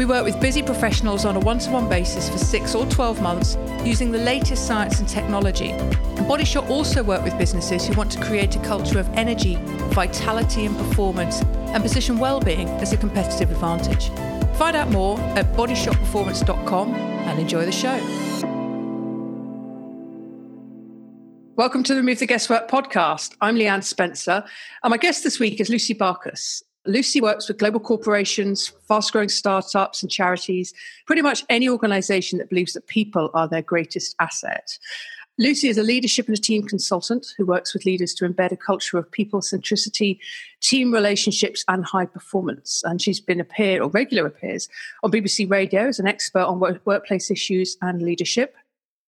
We work with busy professionals on a one to one basis for six or 12 months using the latest science and technology. And also work with businesses who want to create a culture of energy, vitality, and performance and position well-being as a competitive advantage. Find out more at bodyshotperformance.com and enjoy the show. Welcome to the Remove the Guesswork podcast. I'm Leanne Spencer, and my guest this week is Lucy Barkus. Lucy works with global corporations, fast growing startups, and charities, pretty much any organization that believes that people are their greatest asset. Lucy is a leadership and a team consultant who works with leaders to embed a culture of people centricity, team relationships, and high performance. And she's been a peer or regular appears on BBC Radio as an expert on work- workplace issues and leadership.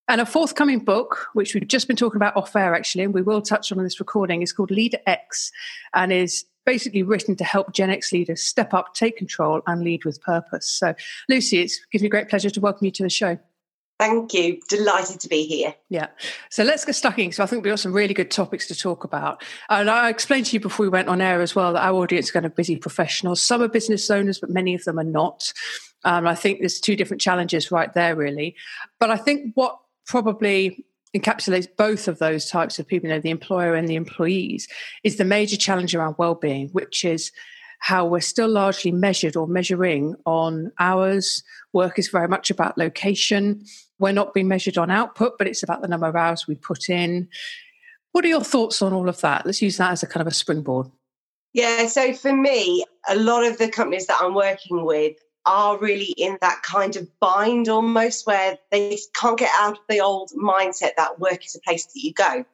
And a forthcoming book, which we've just been talking about off air actually, and we will touch on in this recording, is called Leader X and is basically written to help Gen X leaders step up, take control, and lead with purpose. So, Lucy, it gives me great pleasure to welcome you to the show. Thank you. Delighted to be here. Yeah. So let's get stuck in. So I think we've got some really good topics to talk about. And I explained to you before we went on air as well that our audience is going to be busy professionals. Some are business owners, but many of them are not. Um, I think there's two different challenges right there, really. But I think what probably encapsulates both of those types of people, you know, the employer and the employees, is the major challenge around well-being, which is how we're still largely measured or measuring on hours. Work is very much about location. We're not being measured on output, but it's about the number of hours we put in. What are your thoughts on all of that? Let's use that as a kind of a springboard. Yeah, so for me, a lot of the companies that I'm working with are really in that kind of bind almost where they can't get out of the old mindset that work is a place that you go.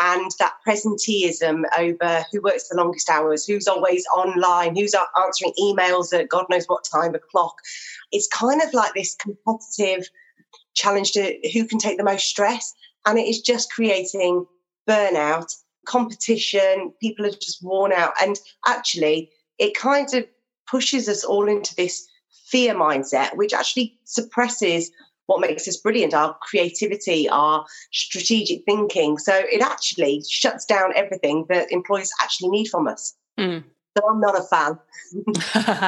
And that presenteeism over who works the longest hours who's always online who's answering emails at god knows what time o'clock. It's kind of like this competitive challenge to who can take the most stress. And it is just creating burnout competition people are just worn out. And actually it kind of pushes us all into this fear mindset, which actually suppresses what makes us brilliant our creativity, our strategic thinking. So it actually shuts down everything that employers actually need from us. Mm. So I'm not a fan.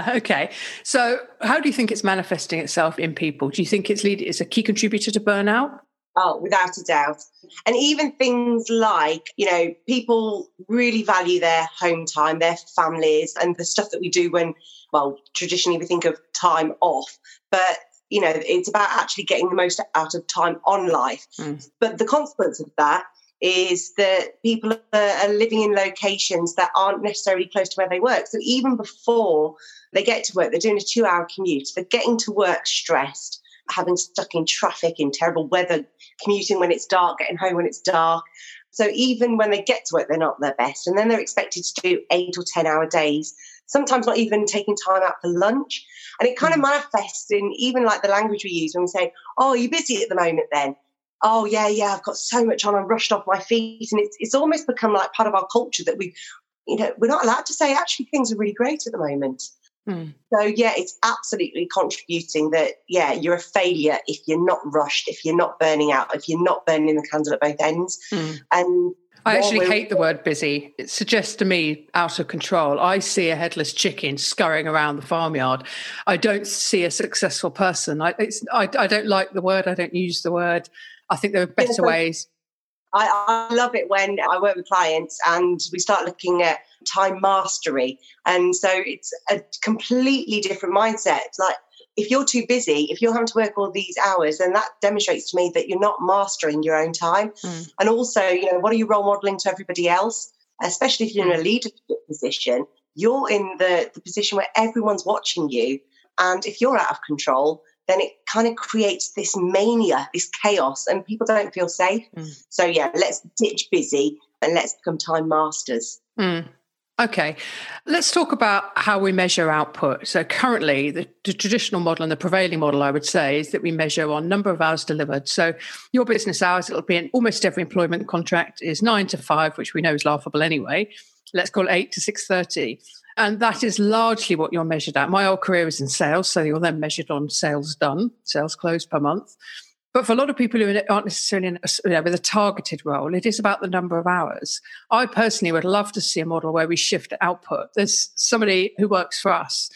okay. So how do you think it's manifesting itself in people? Do you think it's lead it's a key contributor to burnout? Oh, without a doubt. And even things like, you know, people really value their home time, their families, and the stuff that we do when, well, traditionally we think of time off, but you know, it's about actually getting the most out of time on life. Mm. But the consequence of that is that people are living in locations that aren't necessarily close to where they work. So even before they get to work, they're doing a two hour commute, they're getting to work stressed having stuck in traffic in terrible weather, commuting when it's dark, getting home when it's dark. So even when they get to work, they're not their best. And then they're expected to do eight or 10 hour days, sometimes not even taking time out for lunch. And it kind of mm. manifests in even like the language we use when we say, Oh, you're busy at the moment then? Oh, yeah, yeah, I've got so much on, I'm rushed off my feet. And it's, it's almost become like part of our culture that we, you know, we're not allowed to say actually things are really great at the moment. Mm. So yeah, it's absolutely contributing that yeah, you're a failure if you're not rushed, if you're not burning out, if you're not burning the candle at both ends. Mm. And I actually hate the word busy. It suggests to me out of control. I see a headless chicken scurrying around the farmyard. I don't see a successful person. I, I, I, don't like the word. I don't use the word. I think there are better yeah, so ways. I, I love it when I work with clients and we start looking at time mastery. And so it's a completely different mindset. Like if you're too busy, if you're having to work all these hours, then that demonstrates to me that you're not mastering your own time. Mm. And also, you know, what are you role modeling to everybody else? Especially if you're in a mm. leadership position, you're in the, the position where everyone's watching you. And if you're out of control, then it kind of creates this mania, this chaos, and people don't feel safe. Mm. So, yeah, let's ditch busy and let's become time masters. Mm. Okay, let's talk about how we measure output. So, currently, the, the, traditional model and the prevailing model, I would say, is that we measure on number of hours delivered. So, your business hours, it'll be in almost every employment contract is nine to five, which we know is laughable anyway. Let's call it eight to six thirty, and that is largely what you're measured at. My old career was in sales, so you're then measured on sales done, sales closed per month. But for a lot of people who aren't necessarily in a, you know, with a targeted role, it is about the number of hours. I personally would love to see a model where we shift output. There's somebody who works for us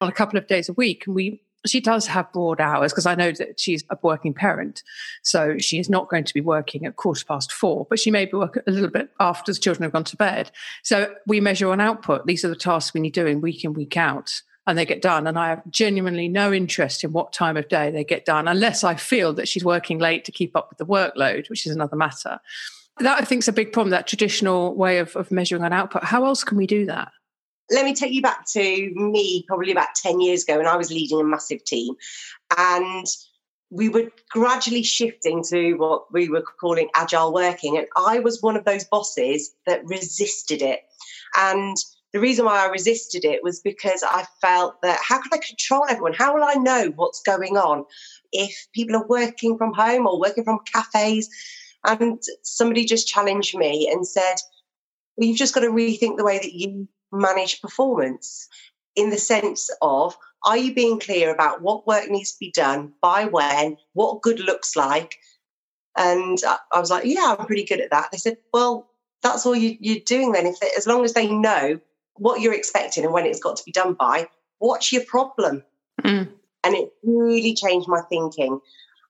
on a couple of days a week, and we she does have broad hours because I know that she's a working parent. So she is not going to be working at quarter past four, but she may be working a little bit after the children have gone to bed. So we measure on output. These are the tasks we need doing week in, week out and they get done. And I have genuinely no interest in what time of day they get done, unless I feel that she's working late to keep up with the workload, which is another matter. That I think is a big problem, that traditional way of, of measuring an output. How else can we do that? Let me take you back to me probably about 10 years ago when I was leading a massive team. And we were gradually shifting to what we were calling agile working. And I was one of those bosses that resisted it. And the reason why I resisted it was because I felt that how can I control everyone? How will I know what's going on if people are working from home or working from cafes? And somebody just challenged me and said, well, you've just got to rethink the way that you manage performance in the sense of are you being clear about what work needs to be done by when, what good looks like? And I was like, yeah, I'm pretty good at that. They said, well, that's all you, are doing then. If they, as long as they know what you're expecting and when it's got to be done by, what's your problem? Mm. And it really changed my thinking.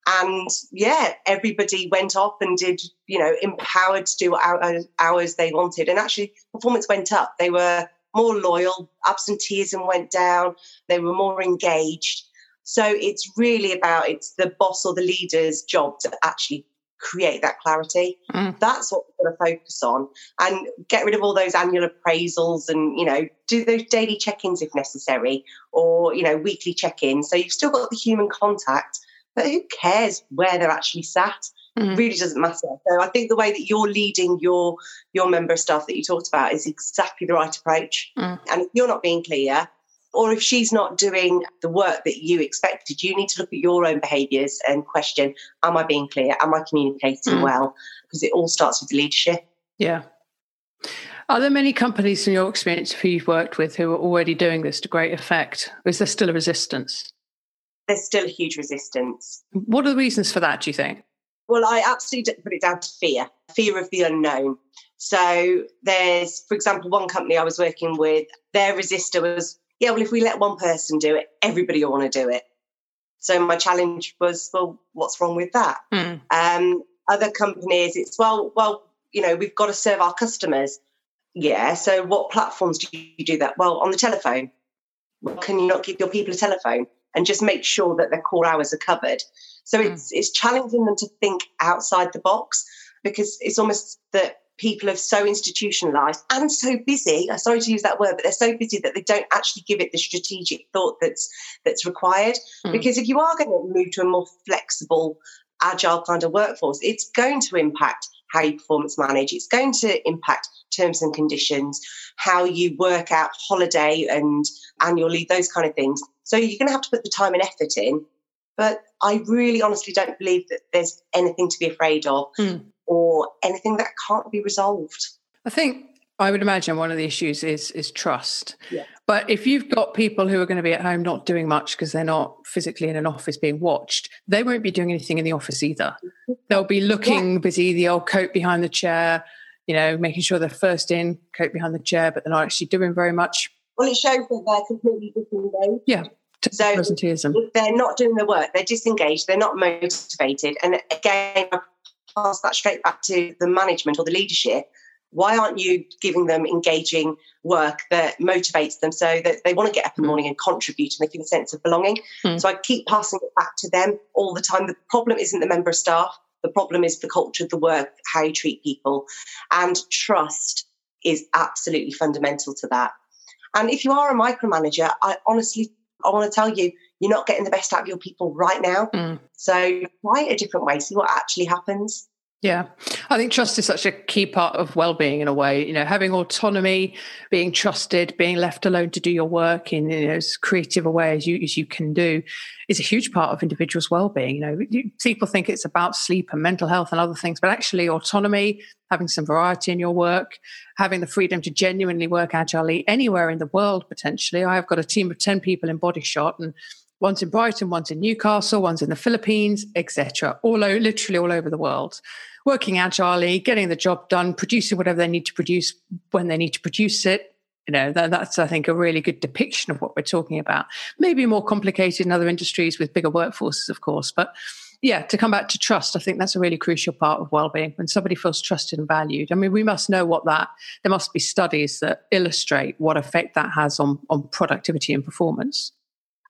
And yeah, everybody went off and did, you know, empowered to do what hours they wanted. And actually, performance went up. They were more loyal, absenteeism went down, they were more engaged. So it's really about it's the boss or the leader's job to actually create that clarity. Mm. That's what we're going to focus on and get rid of all those annual appraisals and, you know, do those daily check ins if necessary or, you know, weekly check ins. So you've still got the human contact, but who cares where they're actually sat? Mm. really doesn't matter. So I think the way that you're leading your your member staff that you talked about is exactly the right approach. Mm. And if you're not being clear, or if she's not doing the work that you expected, you need to look at your own behaviours and question Am I being clear? Am I communicating mm. well? Because it all starts with the leadership. Yeah. Are there many companies in your experience who you've worked with who are already doing this to great effect? Is there still a resistance? There's still a huge resistance. What are the reasons for that, do you think? Well, I absolutely put it down to fear fear of the unknown. So, there's, for example, one company I was working with, their resistor was yeah, well, if we let one person do it, everybody will want to do it. So my challenge was, well, what's wrong with that? Mm. Um, other companies, it's well, well, you know, we've got to serve our customers. Yeah. So what platforms do you do that? Well, on the telephone. Well, can you not give your people a telephone and just make sure that their core hours are covered? So mm. it's it's challenging them to think outside the box because it's almost that people are so institutionalized and so busy i'm sorry to use that word but they're so busy that they don't actually give it the strategic thought that's that's required mm. because if you are going to move to a more flexible agile kind of workforce it's going to impact how you performance manage it's going to impact terms and conditions how you work out holiday and annual leave those kind of things so you're going to have to put the time and effort in but I really honestly don't believe that there's anything to be afraid of. Mm or anything that can't be resolved. I think I would imagine one of the issues is is trust. Yeah. But if you've got people who are going to be at home not doing much because they're not physically in an office being watched, they won't be doing anything in the office either. They'll be looking yeah. busy, the old coat behind the chair, you know, making sure they're first in, coat behind the chair, but they're not actually doing very much. Well, it shows that they're completely disengaged. Yeah. So if they're not doing the work, they're disengaged, they're not motivated. And again, I pass that straight back to the management or the leadership. Why aren't you giving them engaging work that motivates them so that they want to get up in the hmm. morning and contribute and they feel a sense of belonging? Mm. So I keep passing it back to them all the time. The problem isn't the member of staff, the problem is the culture of the work, how you treat people. And trust is absolutely fundamental to that. And if you are a micromanager, I honestly I want to tell you, you're not getting the best out of your people right now. Mm. So try it a different way, see what actually happens. Yeah, I think trust is such a key part of well-being in a way. You know, having autonomy, being trusted, being left alone to do your work in you know, as creative a way as you as you can do, is a huge part of individuals' well-being. You know, people think it's about sleep and mental health and other things, but actually, autonomy, having some variety in your work, having the freedom to genuinely work agilely anywhere in the world potentially. I have got a team of ten people in Body Shot and one's in Brighton, one's in Newcastle, one's in the Philippines, etc. All over, literally all over the world working agilely, getting the job done, producing whatever they need to produce when they need to produce it. You know, that, that's, I think, a really good depiction of what we're talking about. Maybe more complicated in other industries with bigger workforces, of course. But yeah, to come back to trust, I think that's a really crucial part of well-being. When somebody feels trusted and valued, I mean, we must know what that. There must be studies that illustrate what effect that has on on productivity and performance.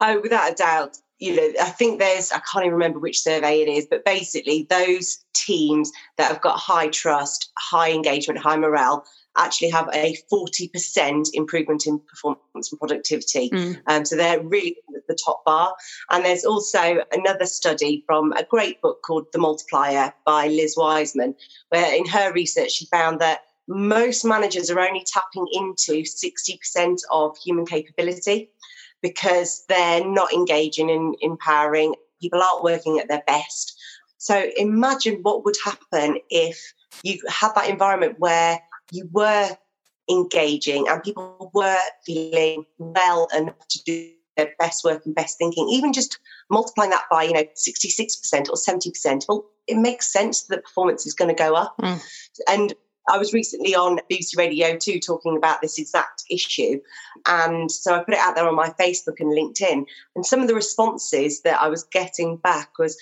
Oh, without a doubt you know, I think there's, I can't even remember which survey it is, but basically those teams that have got high trust, high engagement, high morale actually have a 40% improvement in performance and productivity. Mm. Um, so they're really at the top bar. And there's also another study from a great book called The Multiplier by Liz Wiseman, where in her research she found that most managers are only tapping into 60% of human capability because they're not engaging in empowering. People aren't working at their best. So imagine what would happen if you had that environment where you were engaging and people were feeling well enough to do their best work and best thinking, even just multiplying that by, you know, 66% or 70%, well, it makes sense that performance is going to go up. Mm. And I was recently on BBC Radio 2 talking about this exact issue. And so I put it out there on my Facebook and LinkedIn. And some of the responses that I was getting back was,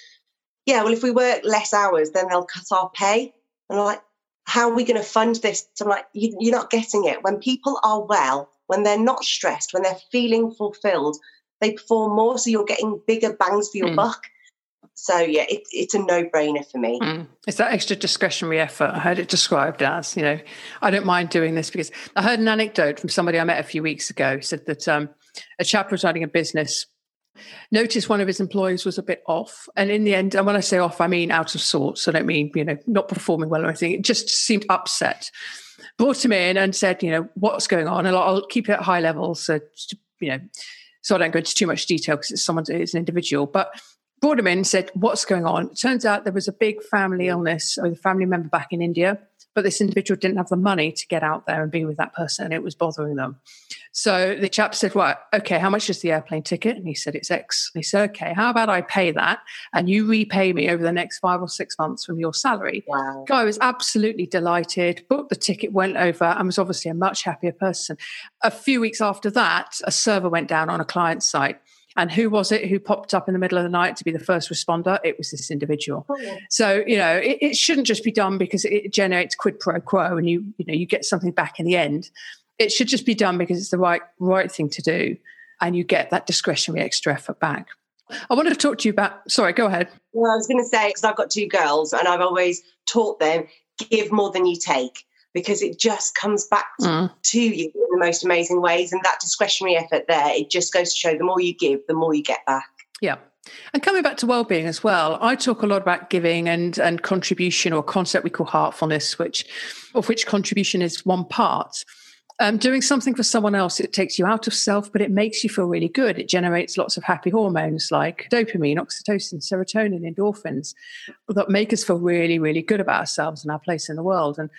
yeah, well, if we work less hours, then they'll cut our pay. And I'm like, how are we going to fund this? So I'm like, you, you're not getting it. When people are well, when they're not stressed, when they're feeling fulfilled, they perform more. So you're getting bigger bangs for your mm. buck. So yeah, it, it's a no-brainer for me. Mm. It's that extra discretionary effort. I heard it described as, you know, I don't mind doing this because I heard an anecdote from somebody I met a few weeks ago. Said that um, a chap was running a business noticed one of his employees was a bit off. And in the end, and when I say off, I mean out of sorts. I don't mean, you know, not performing well or anything. It just seemed upset. Brought him in and said, you know, what's going on? And I'll keep it at high level. So, you know, so I don't go into too much detail because it's someone, it's an individual. But brought him in said, What's going on? It turns out there was a big family illness with a family member back in India, but this individual didn't have the money to get out there and be with that person, and it was bothering them. So the chap said, Well, okay, how much is the airplane ticket? And he said, It's X. And he said, Okay, how about I pay that and you repay me over the next five or six months from your salary? Wow. Guy was absolutely delighted, booked the ticket, went over, and was obviously a much happier person. A few weeks after that, a server went down on a client site and who was it who popped up in the middle of the night to be the first responder? It was this individual. Oh, yeah. So you know, it, it, shouldn't just be done because it generates quid pro quo, and you you know you get something back in the end. It should just be done because it's the right right thing to do, and you get that discretionary extra effort back. I wanted to talk to you about. Sorry, go ahead. Well, I was going to say because I've got two girls, and I've always taught them give more than you take because it just comes back mm. to you in the most amazing ways. And that discretionary effort there, it just goes to show the more you give, the more you get back. Yeah. And coming back to well-being as well, I talk a lot about giving and and contribution, or a concept we call heartfulness, which of which contribution is one part. Um, doing something for someone else, it takes you out of self, but it makes you feel really good. It generates lots of happy hormones like dopamine, oxytocin, serotonin, endorphins that make us feel really, really good about ourselves and our place in the world. And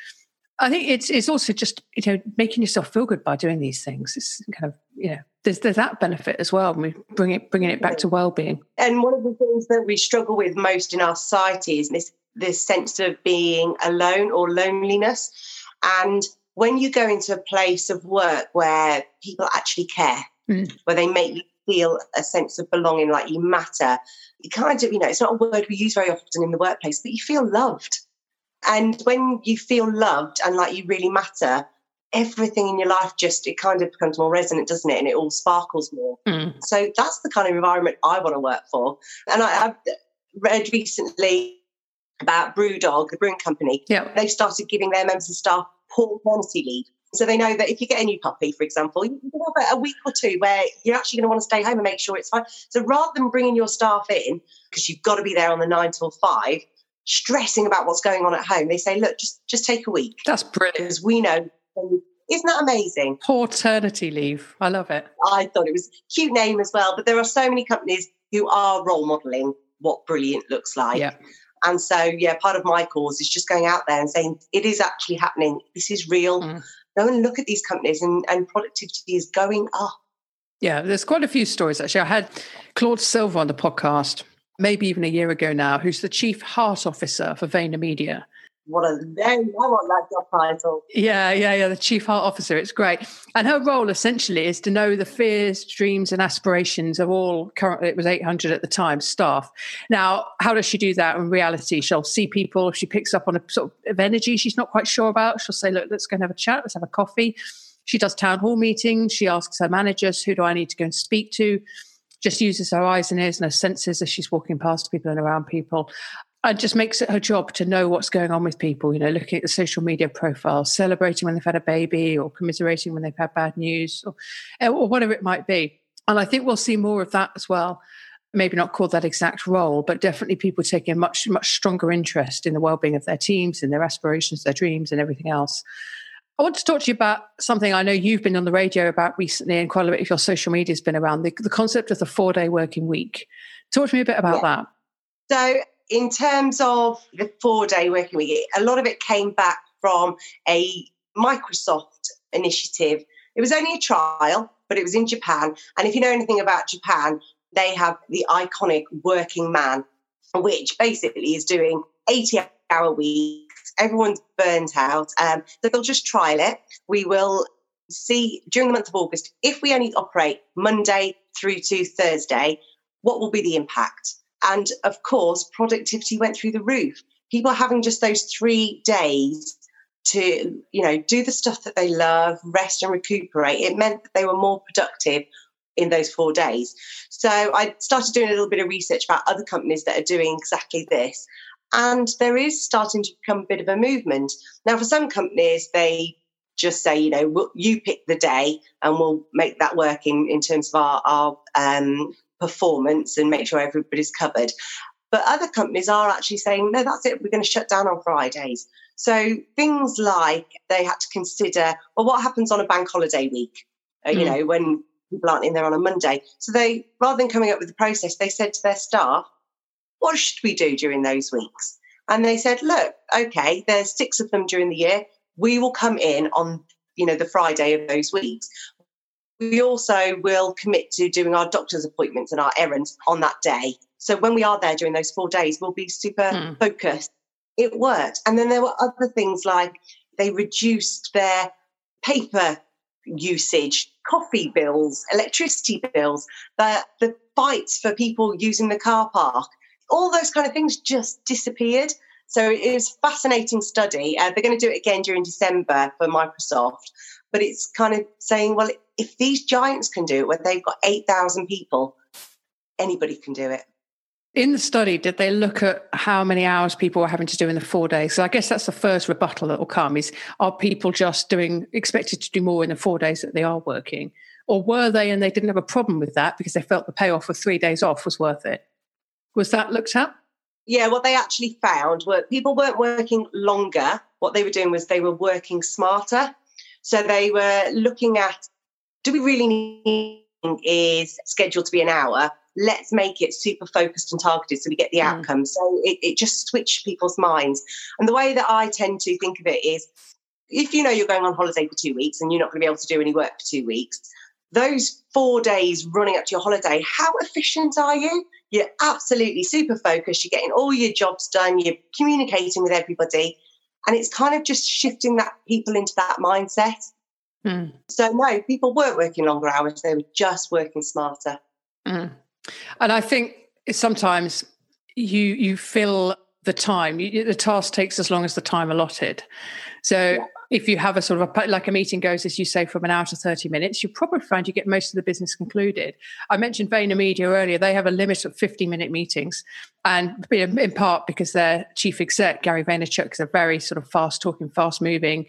I think it's it's also just you know making yourself feel good by doing these things. It's kind of you know there's there's that benefit as well. We bring it bringing it back to well being. And one of the things that we struggle with most in our society is this this sense of being alone or loneliness. And when you go into a place of work where people actually care, mm. where they make you feel a sense of belonging, like you matter, you kind of you know it's not a word we use very often in the workplace, but you feel loved and when you feel loved and like you really matter, everything in your life just it kind of becomes more resonant, doesn't it? And it all sparkles more. Mm. So that's the kind of environment I want to work for. And I, have read recently about Brewdog, the brewing company. Yeah. They've started giving their members of staff poor maternity leave. So they know that if you get a new puppy, for example, you can have a week or two where you're actually going to want to stay home and make sure it's fine. So rather than bringing your staff in, because you've got to be there on the nine till five, stressing about what's going on at home. They say, look, just just take a week. That's brilliant. Because we know isn't that amazing? Pawternity leave. I love it. I thought it was cute name as well, but there are so many companies who are role modeling what brilliant looks like. Yeah. And so, yeah, part of my cause is just going out there and saying it is actually happening. This is real. Mm. Go and look at these companies, and, and productivity is going up. Yeah, there's quite a few stories actually. I had Claude Silver on the podcast, maybe even a year ago now, who's the chief heart officer for VaynerMedia. What a name! I want that job title. Yeah, yeah, yeah. The chief heart officer. It's great. And her role essentially is to know the fears, dreams, and aspirations of all currently, it was 800 at the time, staff. Now, how does she do that in reality? She'll see people, if she picks up on a sort of energy she's not quite sure about, she'll say, look, let's go and have a chat, let's have a coffee. She does town hall meetings. She asks her managers, who do I need to go and speak to? Just uses her eyes and ears and her senses as she's walking past people and around people and just makes it her job to know what's going on with people, you know, looking at the social media profiles, celebrating when they've had a baby or commiserating when they've had bad news or, eh, or whatever it might be. And I think we'll see more of that as well. Maybe not called that exact role, but definitely people taking a much, much stronger interest in the well-being of their teams in their aspirations, their dreams and everything else. I want to talk to you about something I know you've been on the radio about recently and quite a bit of your social media has been around the, the concept of the four-day working week. Talk to me a bit about yeah. that. So in terms of the four day working week, a lot of it came back from a Microsoft initiative. It was only a trial, but it was in Japan. And if you know anything about Japan, they have the iconic working man, which basically is doing 80 hour weeks. Everyone's burnt out. Um, so they'll just trial it. We will see during the month of August if we only operate Monday through to Thursday, what will be the impact? And of course, productivity went through the roof. People having just those three days to, you know, do the stuff that they love, rest and recuperate. It meant that they were more productive in those four days. So I started doing a little bit of research about other companies that are doing exactly this. And there is starting to become a bit of a movement. Now, for some companies, they just say, you know, we'll, you pick the day and we'll make that work in, in terms of our, our um, performance and make sure everybody's covered. But other companies are actually saying, no, that's it, we're going to shut down on Fridays. So things like they had to consider, well, what happens on a bank holiday week? Uh, mm. You know, when people aren't in there on a Monday. So they, rather than coming up with the process, they said to their staff, what should we do during those weeks? And they said, look, okay, there's six of them during the year. We will come in on, you know, the Friday of those weeks. We also will commit to doing our doctor's appointments and our errands on that day. So when we are there during those four days, we'll be super mm. focused. It worked. And then there were other things like they reduced their paper usage, coffee bills, electricity bills, the, the fights for people using the car park. All those kind of things just disappeared. So it was fascinating study. Uh, they're going to do it again during December for Microsoft, but it's kind of saying, well, if these giants can do it, where they've got 8,000 people, anybody can do it. In the study, did they look at how many hours people were having to do in the four days? So I guess that's the first rebuttal that will come is are people just doing expected to do more in the four days that they are working? Or were they and they didn't have a problem with that because they felt the payoff of three days off was worth it? Was that looked at? Yeah, what they actually found were people weren't working longer. What they were doing was they were working smarter. So they were looking at do we really need is scheduled to be an hour? Let's make it super focused and targeted so we get the mm. outcome. So it, it just switched people's minds. And the way that I tend to think of it is if you know you're going on holiday for two weeks and you're not going to be able to do any work for two weeks, those four days running up to your holiday, how efficient are you? You're absolutely super focused. You're getting all your jobs done. You're communicating with everybody. And it's kind of just shifting that people into that mindset. Mm. So no, people weren't working longer hours; they were just working smarter. Mm. And I think sometimes you you fill the time. You, the task takes as long as the time allotted. So yeah. If you have a sort of a, like a meeting goes, as you say, from an hour to thirty minutes, you probably find you get most of the business concluded. I mentioned VaynerMedia earlier; they have a limit of fifty minute meetings, and in part because their chief exec Gary Vaynerchuk is a very sort of fast talking, fast moving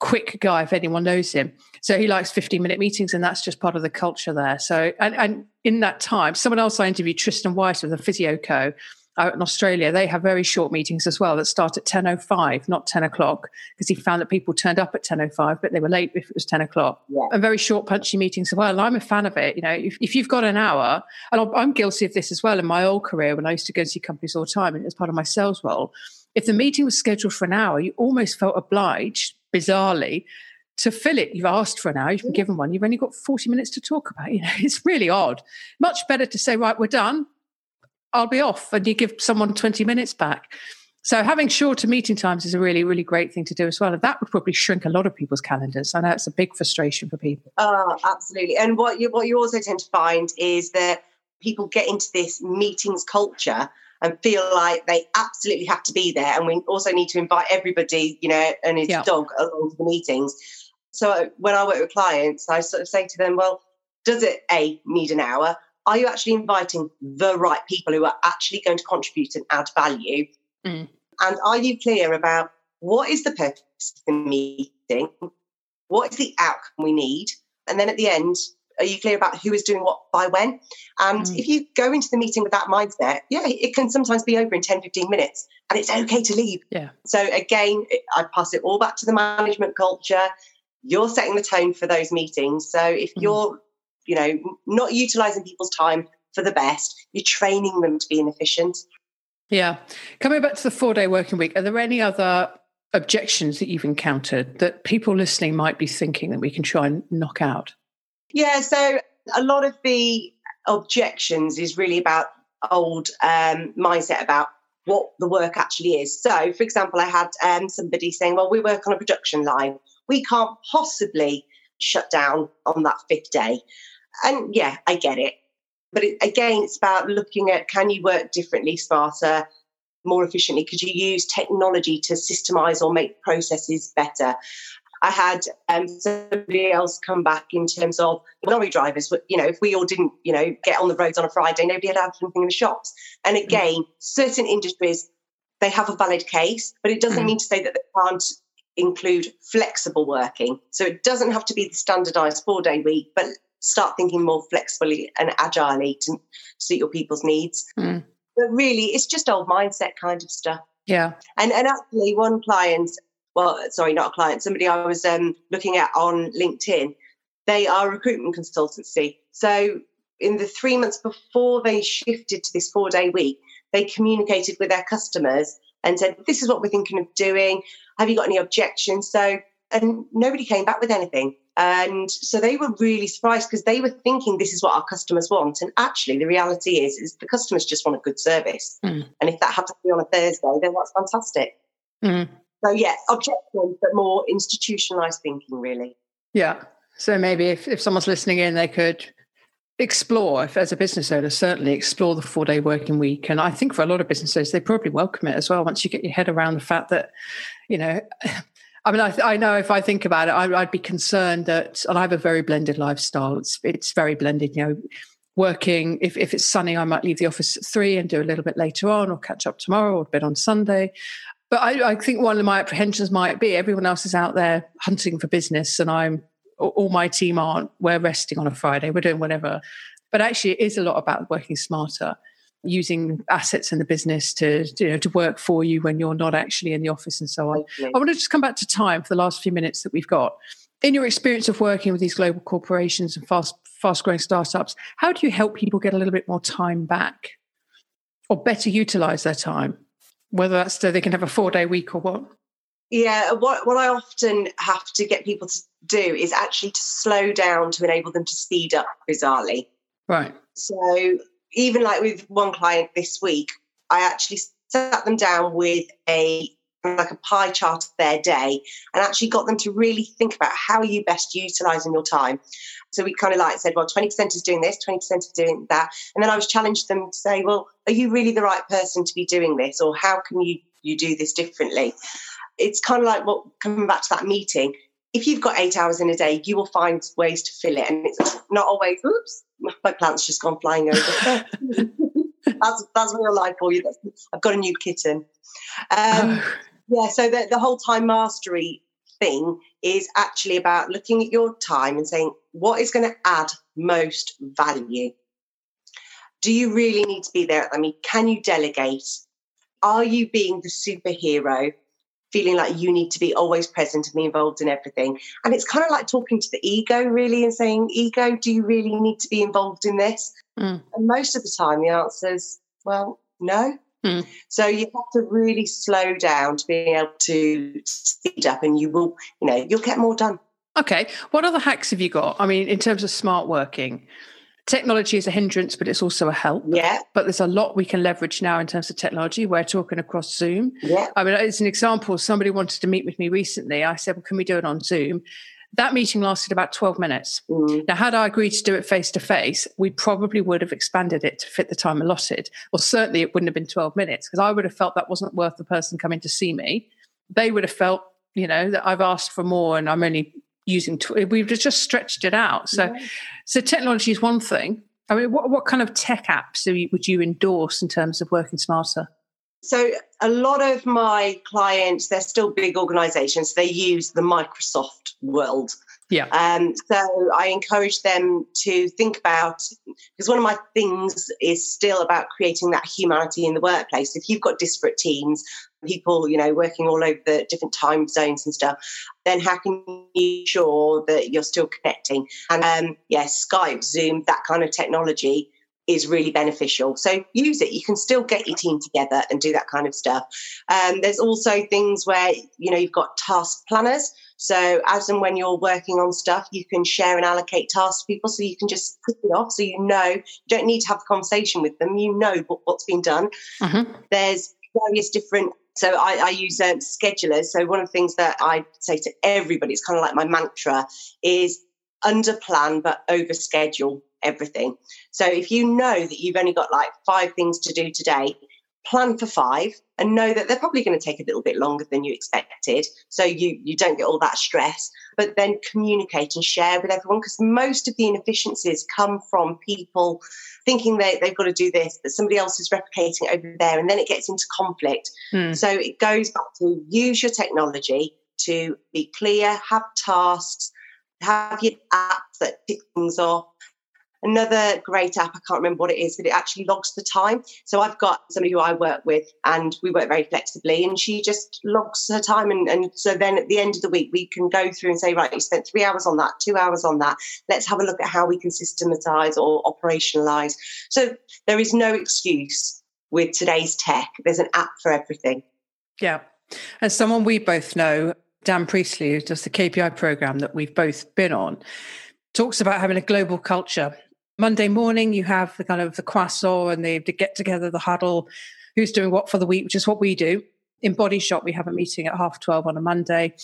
quick guy if anyone knows him. So he likes 15 minute meetings, and that's just part of the culture there. So, and, and in that time, someone else I interviewed, Tristan Weiss of the Physio Co. out in Australia, they have very short meetings as well that start at 10.05, not 10 o'clock, because he found that people turned up at 10.05, but they were late if it was 10 o'clock. Yeah. And very short, punchy meetings as well. And I'm a fan of it. You know, if, if you've got an hour, and I'm guilty of this as well in my old career when I used to go and see companies all the time and as part of my sales role, if the meeting was scheduled for an hour, you almost felt obliged, bizarrely, to fill it. You've asked for an hour, you've been given one, you've only got 40 minutes to talk about. You know, it's really odd. Much better to say, right, we're done. I'll be off, and you give someone 20 minutes back. So having shorter meeting times is a really, really great thing to do as well. And that would probably shrink a lot of people's calendars. I know it's a big frustration for people. Oh, absolutely. And what you what you also tend to find is that people get into this meetings culture and feel like they absolutely have to be there. And we also need to invite everybody, you know, and his yeah. dog along to the meetings. So when I work with clients, I sort of say to them, well, does it A need an hour? Are you actually inviting the right people who are actually going to contribute and add value? Mm. And are you clear about what is the purpose of the meeting? What is the outcome we need? And then at the end, are you clear about who is doing what by when? And mm. if you go into the meeting with that mindset, yeah, it can sometimes be over in 10, 15 minutes and it's okay to leave. Yeah. So again, I pass it all back to the management culture. You're setting the tone for those meetings. So if mm. you're, you know, not utilizing people's time for the best, you're training them to be inefficient. Yeah. Coming back to the four day working week, are there any other objections that you've encountered that people listening might be thinking that we can try and knock out? Yeah, so a lot of the objections is really about old um, mindset about what the work actually is. So, for example, I had um, somebody saying, Well, we work on a production line. We can't possibly shut down on that fifth day. And yeah, I get it. But it, again, it's about looking at can you work differently, smarter, more efficiently? Could you use technology to systemize or make processes better? I had um, somebody else come back in terms of lorry drivers. But you know, if we all didn't, you know, get on the roads on a Friday, nobody had anything in the shops. And mm. again, mm. certain industries they have a valid case, but it doesn't mm. mean to say that they can't include flexible working. So it doesn't have to be the standardized four day week, but start thinking more flexibly and agilely to suit your people's needs. Mm. But really, it's just old mindset kind of stuff. Yeah. And and actually, one client well, sorry, not a client, somebody I was um, looking at on LinkedIn, they are a recruitment consultancy. So in the three months before they shifted to this four day week, they communicated with their customers and said, This is what we're thinking of doing. Have you got any objections? So, and nobody came back with anything. And so they were really surprised because they were thinking this is what our customers want. And actually, the reality is, is the customers just want a good service. Mm. And if that happens to be on a Thursday, then that's fantastic. Mm. So yeah, objections, but more institutionalized thinking, really. Yeah. So maybe if, if someone's listening in, they could explore, if as a business owner, certainly explore the four day working week. And I think for a lot of businesses, they probably welcome it as well. Once you get your head around the fact that, you know, I mean, I, I know if I think about it, I, would be concerned that, and I have a very blended lifestyle. It's it's very blended. You know, working if if it's sunny, I might leave the office at three and do a little bit later on, or catch up tomorrow, or a bit on Sunday. But I, I, think one of my apprehensions might be everyone else is out there hunting for business, and I'm all my team aren't. We're resting on a Friday. We're doing whatever. But actually, it is a lot about working smarter, using assets in the business to you know to work for you when you're not actually in the office and so on. I want to just come back to time for the last few minutes that we've got. In your experience of working with these global corporations and fast fast growing startups, how do you help people get a little bit more time back or better utilize their time? whether that's so they can have a four day week or what? Yeah, what, what I often have to get people to do is actually to slow down to enable them to speed up bizarrely. Right. So even like with one client this week, I actually sat them down with a like a pie chart of their day and actually got them to really think about how are you best utilizing your time. So we kind of like said, well, 20% is doing this, 20% is doing that. And then I was challenged them to say, well, are you really the right person to be doing this? Or how can you, you do this differently? It's kind of like what coming back to that meeting. If you've got eight hours in a day, you will find ways to fill it. And it's not always, oops, my plant's just gone flying over. that's, that's real life for you. That's, I've got a new kitten. Um, oh. Yeah, so the, the whole time mastery thing is actually about looking at your time and saying what is going to add most value. Do you really need to be there? I mean, can you delegate? Are you being the superhero, feeling like you need to be always present and be involved in everything? And it's kind of like talking to the ego, really, and saying, Ego, do you really need to be involved in this? Mm. And most of the time, the answer is, Well, no. Mm. So you have to really slow down to be able to speed up, and you will, you know, you'll get more done. Okay. What other hacks have you got? I mean, in terms of smart working, technology is a hindrance, but it's also a help. Yeah. But there's a lot we can leverage now in terms of technology. We're talking across Zoom. Yeah. I mean, as an example, somebody wanted to meet with me recently. I said, well, can we do it on Zoom? That meeting lasted about 12 minutes. Mm. Now, had I agreed to do it face to face, we probably would have expanded it to fit the time allotted. Or certainly it wouldn't have been 12 minutes because I would have felt that wasn't worth the person coming to see me. They would have felt, you know, that I've asked for more and I'm only using tw- we've just stretched it out. So yeah. so technology is one thing. I mean what, what kind of tech apps you, would you endorse in terms of working smarter? So a lot of my clients they're still big organizations. They use the microsoft world yeah. Um, so I encourage them to think about because one of my things is still about creating that humanity in the workplace. If you've got disparate teams, people, you know, working all over the different time zones and stuff, then how can you ensure that you're still connecting? And um, yes, Skype, Zoom, that kind of technology is really beneficial. So use it. You can still get your team together and do that kind of stuff. Um, there's also things where, you know, you've got task planners. So as and when you're working on stuff, you can share and allocate tasks to people so you can just put it off. So you know, you don't need to have a conversation with them. You know what, has been done. Mm-hmm. There's various different so I, I use um, schedulers. So one of the things that I say to everybody, it's kind of like my mantra, is under plan but over schedule everything. So if you know that you've only got like five things to do today, plan for five and know that they're probably going to take a little bit longer than you expected so you you don't get all that stress but then communicate and share with everyone because most of the inefficiencies come from people thinking they, they've got to do this but somebody else is replicating over there and then it gets into conflict hmm. so it goes back to use your technology to be clear have tasks have your apps that tick things off Another great app, I can't remember what it is, but it actually logs the time. So I've got somebody who I work with and we work very flexibly and she just logs her time. And, and so then at the end of the week, we can go through and say, right, you spent three hours on that, two hours on that. Let's have a look at how we can systematize or operationalize. So there is no excuse with today's tech. There's an app for everything. Yeah. And someone we both know, Dan Priestley, who does the KPI program that we've both been on, talks about having a global culture Monday morning, you have the kind of the croissant and the, get together, the huddle, who's doing what for the week, which is what we do. In Bodyshot, we have a meeting at half 12 on a Monday.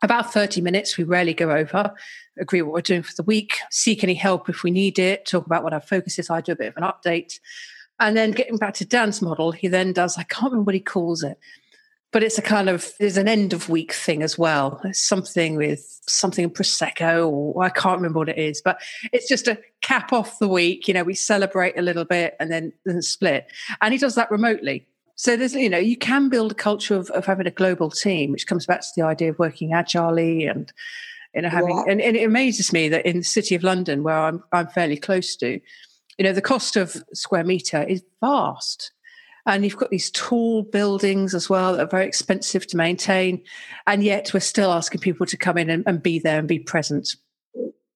About 30 minutes, we rarely go over, agree what we're doing for the week, seek any help if we need it, talk about what our focus is. I do a bit of an update. And then getting back to Dan's model, he then does, I can't remember what he calls it, but it's a kind of there's an end of week thing as well. It's something with something prosecco, or I can't remember what it is, but it's just a cap off the week. You know, we celebrate a little bit and then then split. And he does that remotely. So there's you know you can build a culture of, of having a global team, which comes back to the idea of working agilely and you know having yeah. and, and it amazes me that in the city of London, where I'm I'm fairly close to, you know, the cost of square meter is vast and you've got these tall buildings as well that are very expensive to maintain. And yet we're still asking people to come in and, and be there and be present.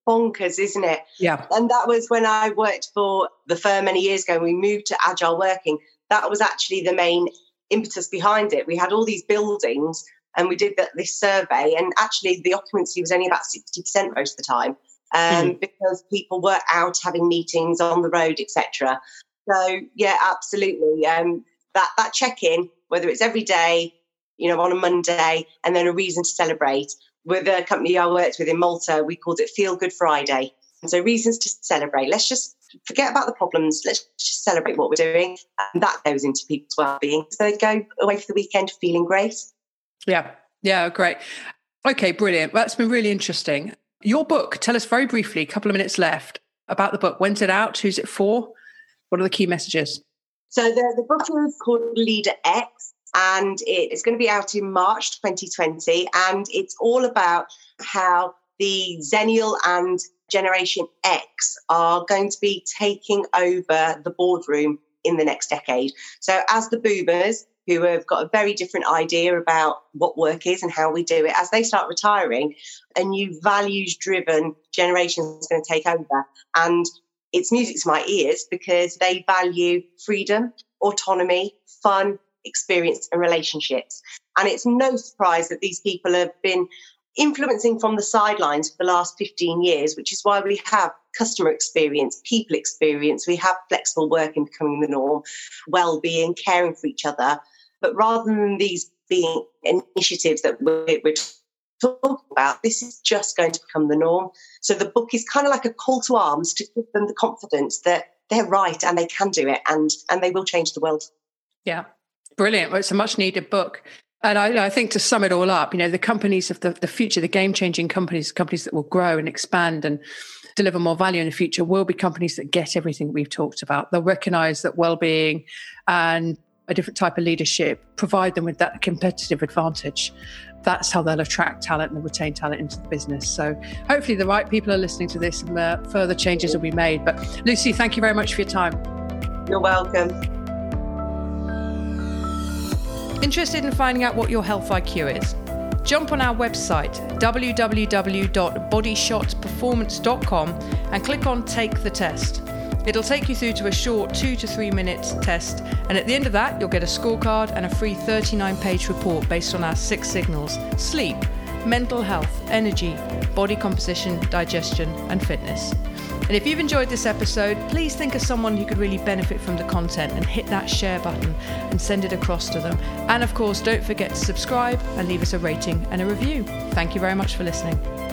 Bonkers, isn't it? Yeah. And that was when I worked for the firm many years ago. We moved to agile working. That was actually the main impetus behind it. We had all these buildings and we did this survey, and actually the occupancy was only about 60% most of the time. Um, mm. because people were out having meetings on the road, etc. So yeah, absolutely. Um, that that check in, whether it's every day, you know, on a Monday, and then a reason to celebrate. With a company I worked with in Malta, we called it Feel Good Friday. And so reasons to celebrate. Let's just forget about the problems. Let's just celebrate what we're doing, and that goes into people's well-being. So they go away for the weekend feeling great. Yeah, yeah, great. Okay, brilliant. That's been really interesting. Your book, tell us very briefly, a couple of minutes left about the book. When's it out? Who's it for? What are the key messages? So the, the book is called Leader X and it's going to be out in March 2020. And it's all about how the Xennial and Generation X are going to be taking over the boardroom in the next decade. So, as the boomers, who have got a very different idea about what work is and how we do it, as they start retiring, a new values driven generation is going to take over. And it's music to my ears because they value freedom, autonomy, fun, experience, and relationships. And it's no surprise that these people have been influencing from the sidelines for the last 15 years, which is why we have customer experience, people experience, we have flexible working becoming the norm, well-being, caring for each other. But rather than these being initiatives that we're, we're talking about, this is just going to become the norm. So the book is kind of like a call to arms to give them the confidence that they're right and they can do it and and they will change the world. Yeah. Brilliant. Well, it's a much needed book. And I, I, think to sum it all up, you know, the companies of the, the future, the game changing companies, companies that will grow and expand and deliver more value in the future will be companies that get everything we've talked about. They'll recognize that well being and a different type of leadership provide them with that competitive advantage. That's how they'll attract talent and retain talent into the business. So hopefully the right people are listening to this and uh, further changes will be made. But Lucy, thank you very much for your time. You're welcome. Interested in finding out what your health IQ is? Jump on our website, www.bodyshotperformance.com, and click on Take the Test. It'll take you through to a short two to three minutes test, and at the end of that, you'll get a scorecard and a free 39 page report based on our six signals sleep, mental health, energy, body composition, digestion, and fitness. And if you've enjoyed this episode, please think of someone who could really benefit from the content and hit that share button and send it across to them. And of course, don't forget to subscribe and leave us a rating and a review. Thank you very much for listening.